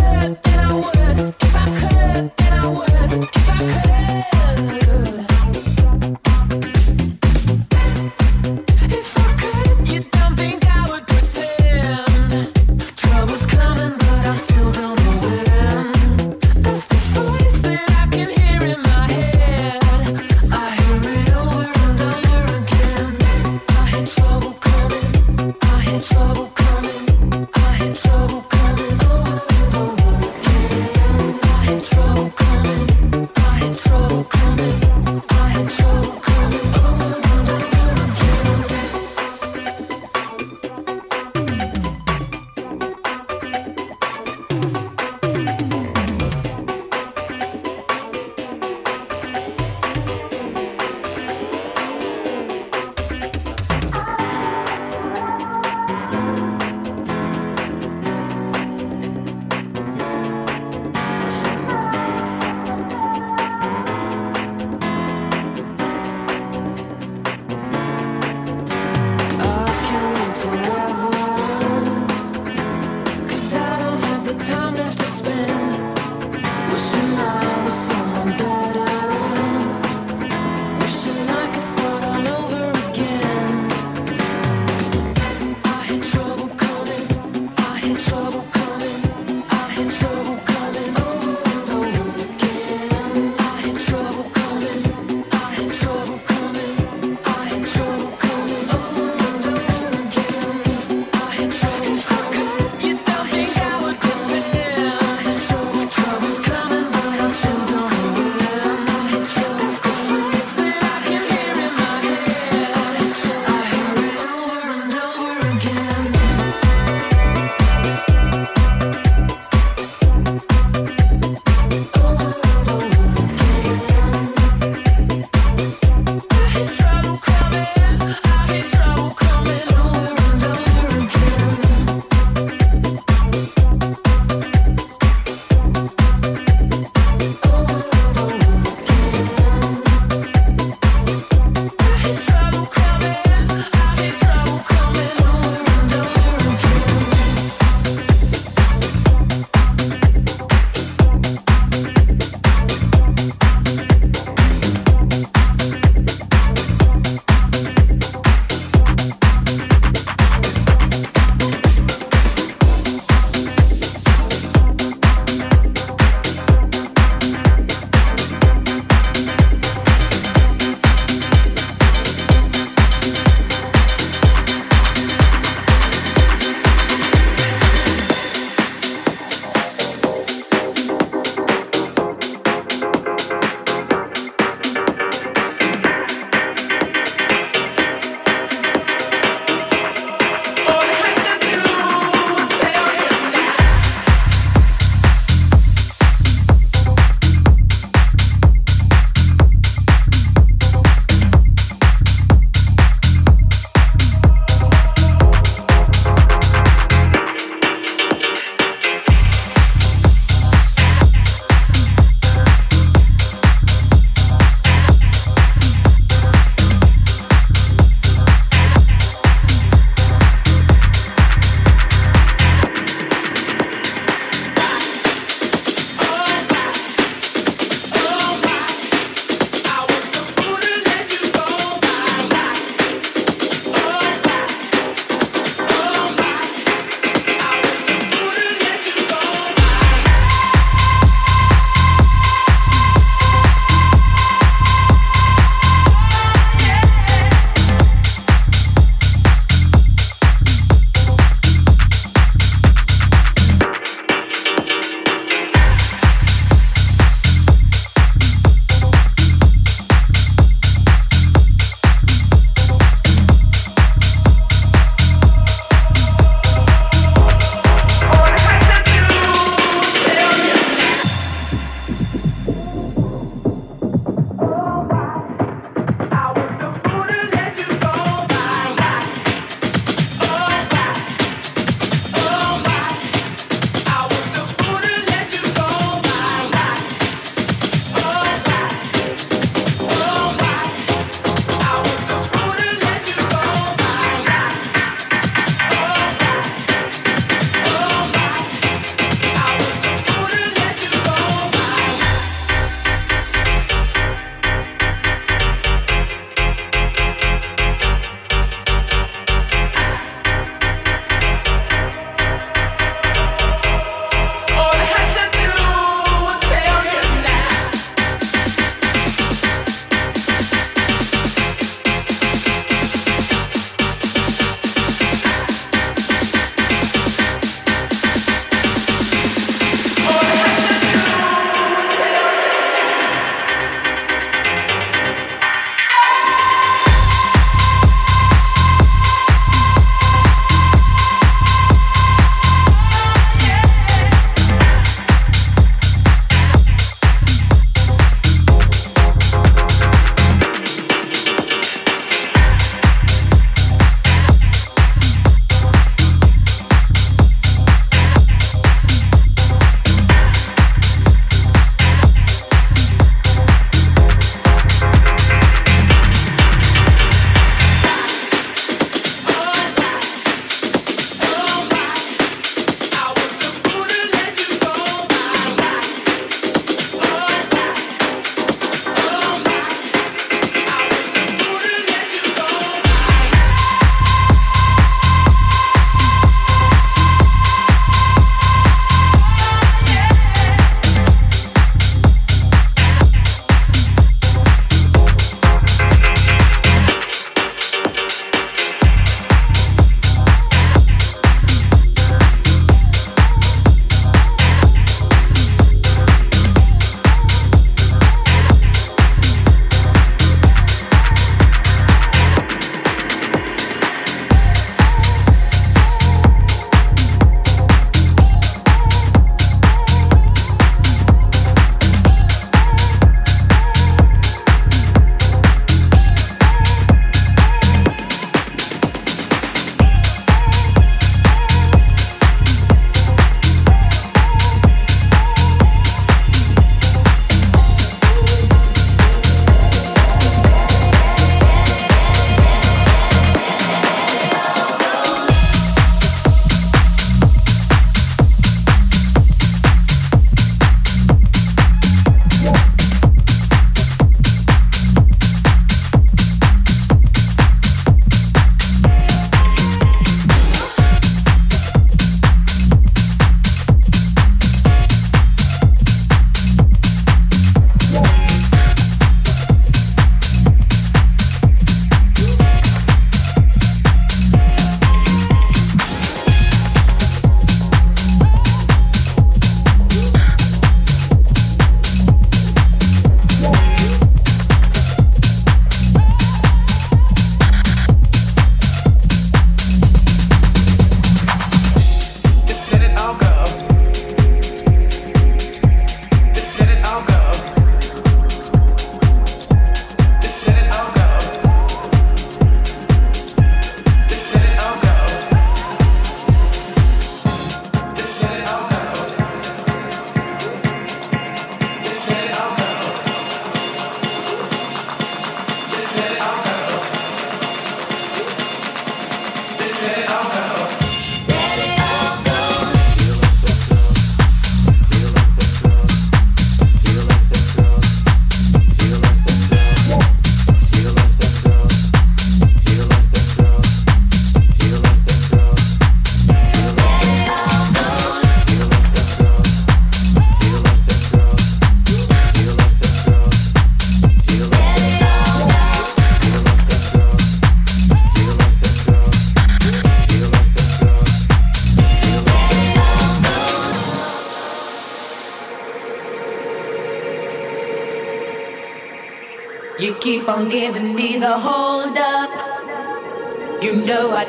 trouble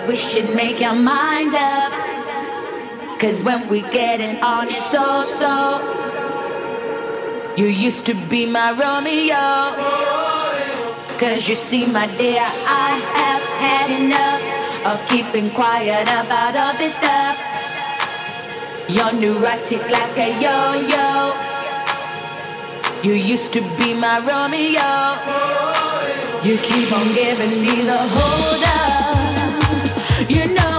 we should make our mind up. Cause when we getting on it so so. You used to be my Romeo. Cause you see, my dear, I have had enough of keeping quiet about all this stuff. You're neurotic like a yo yo. You used to be my Romeo. You keep on giving me the hold up. You know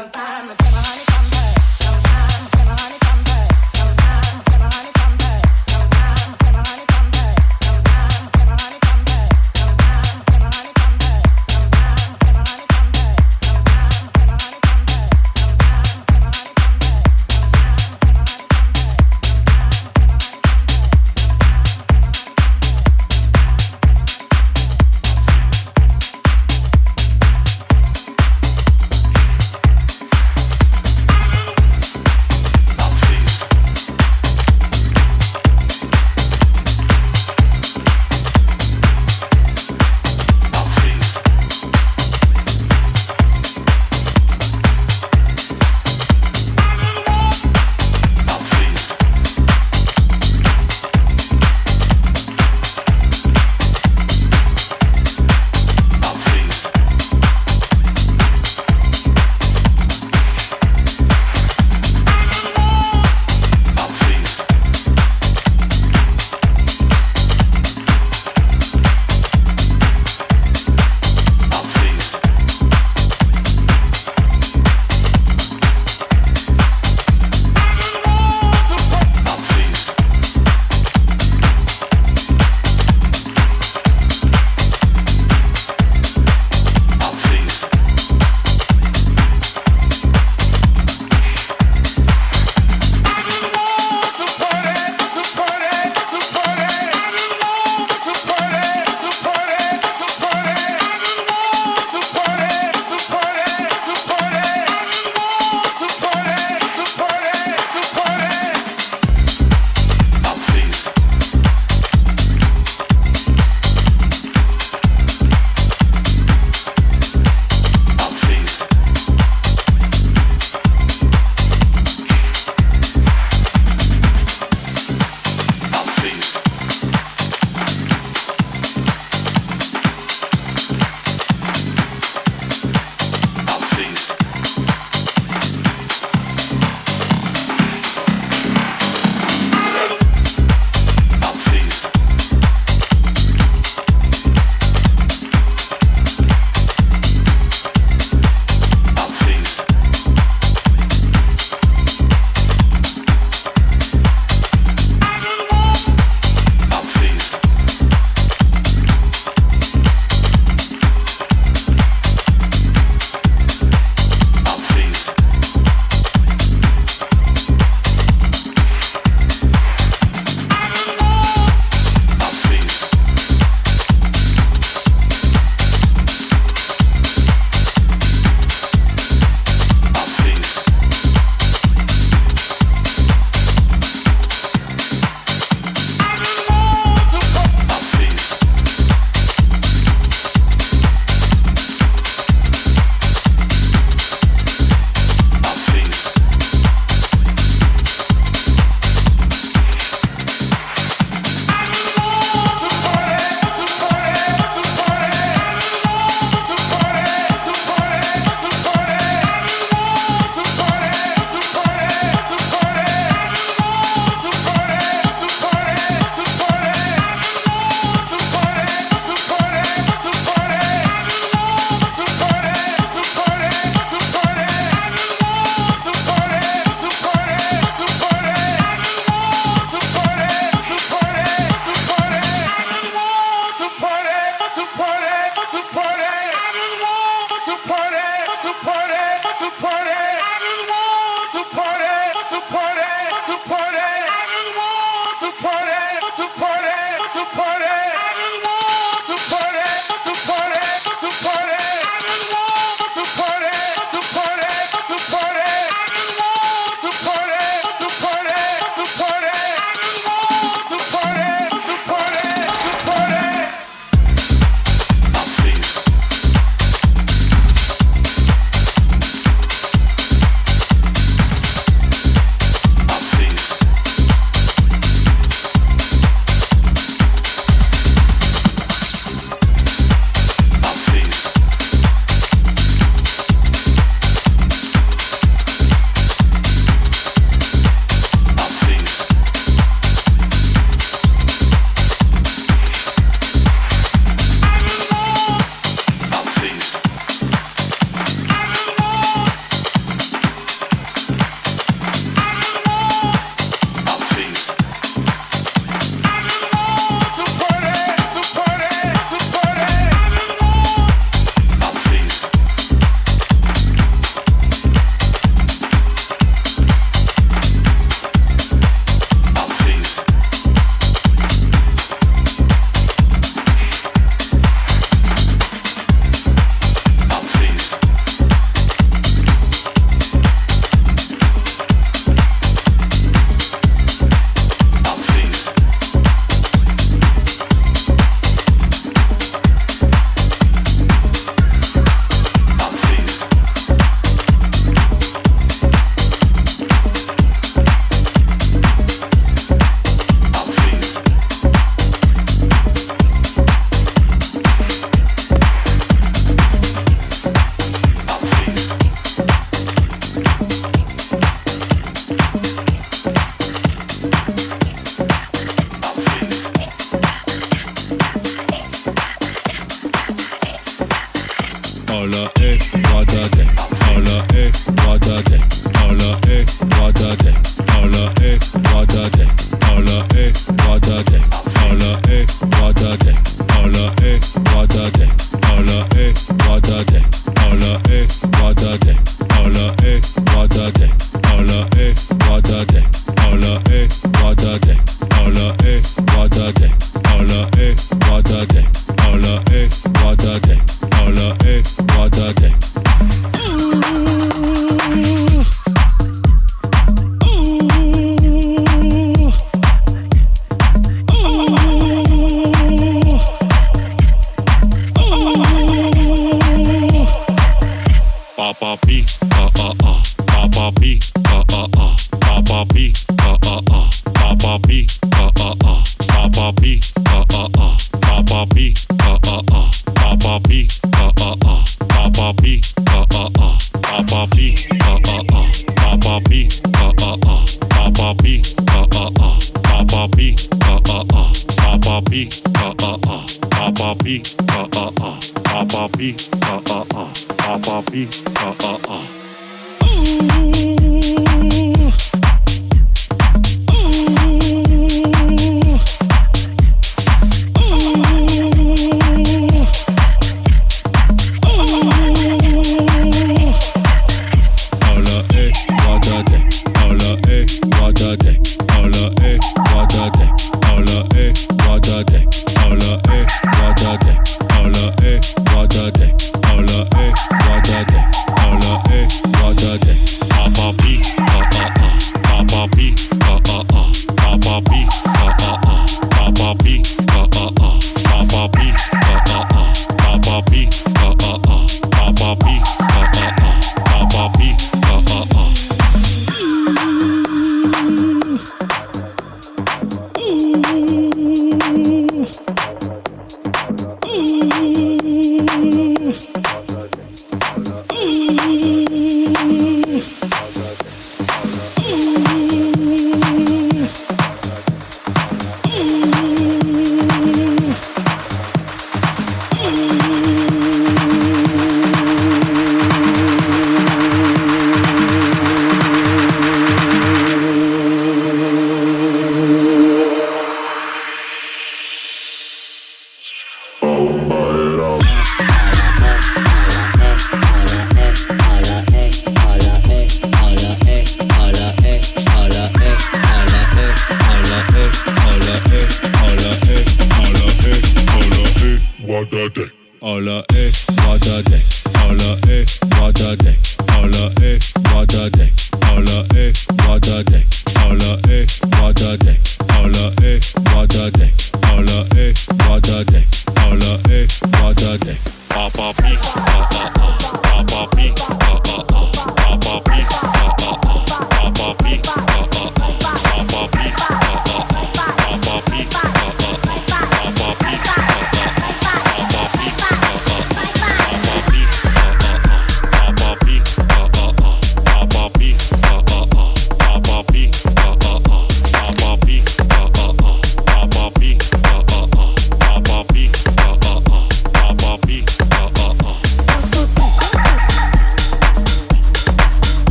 sometimes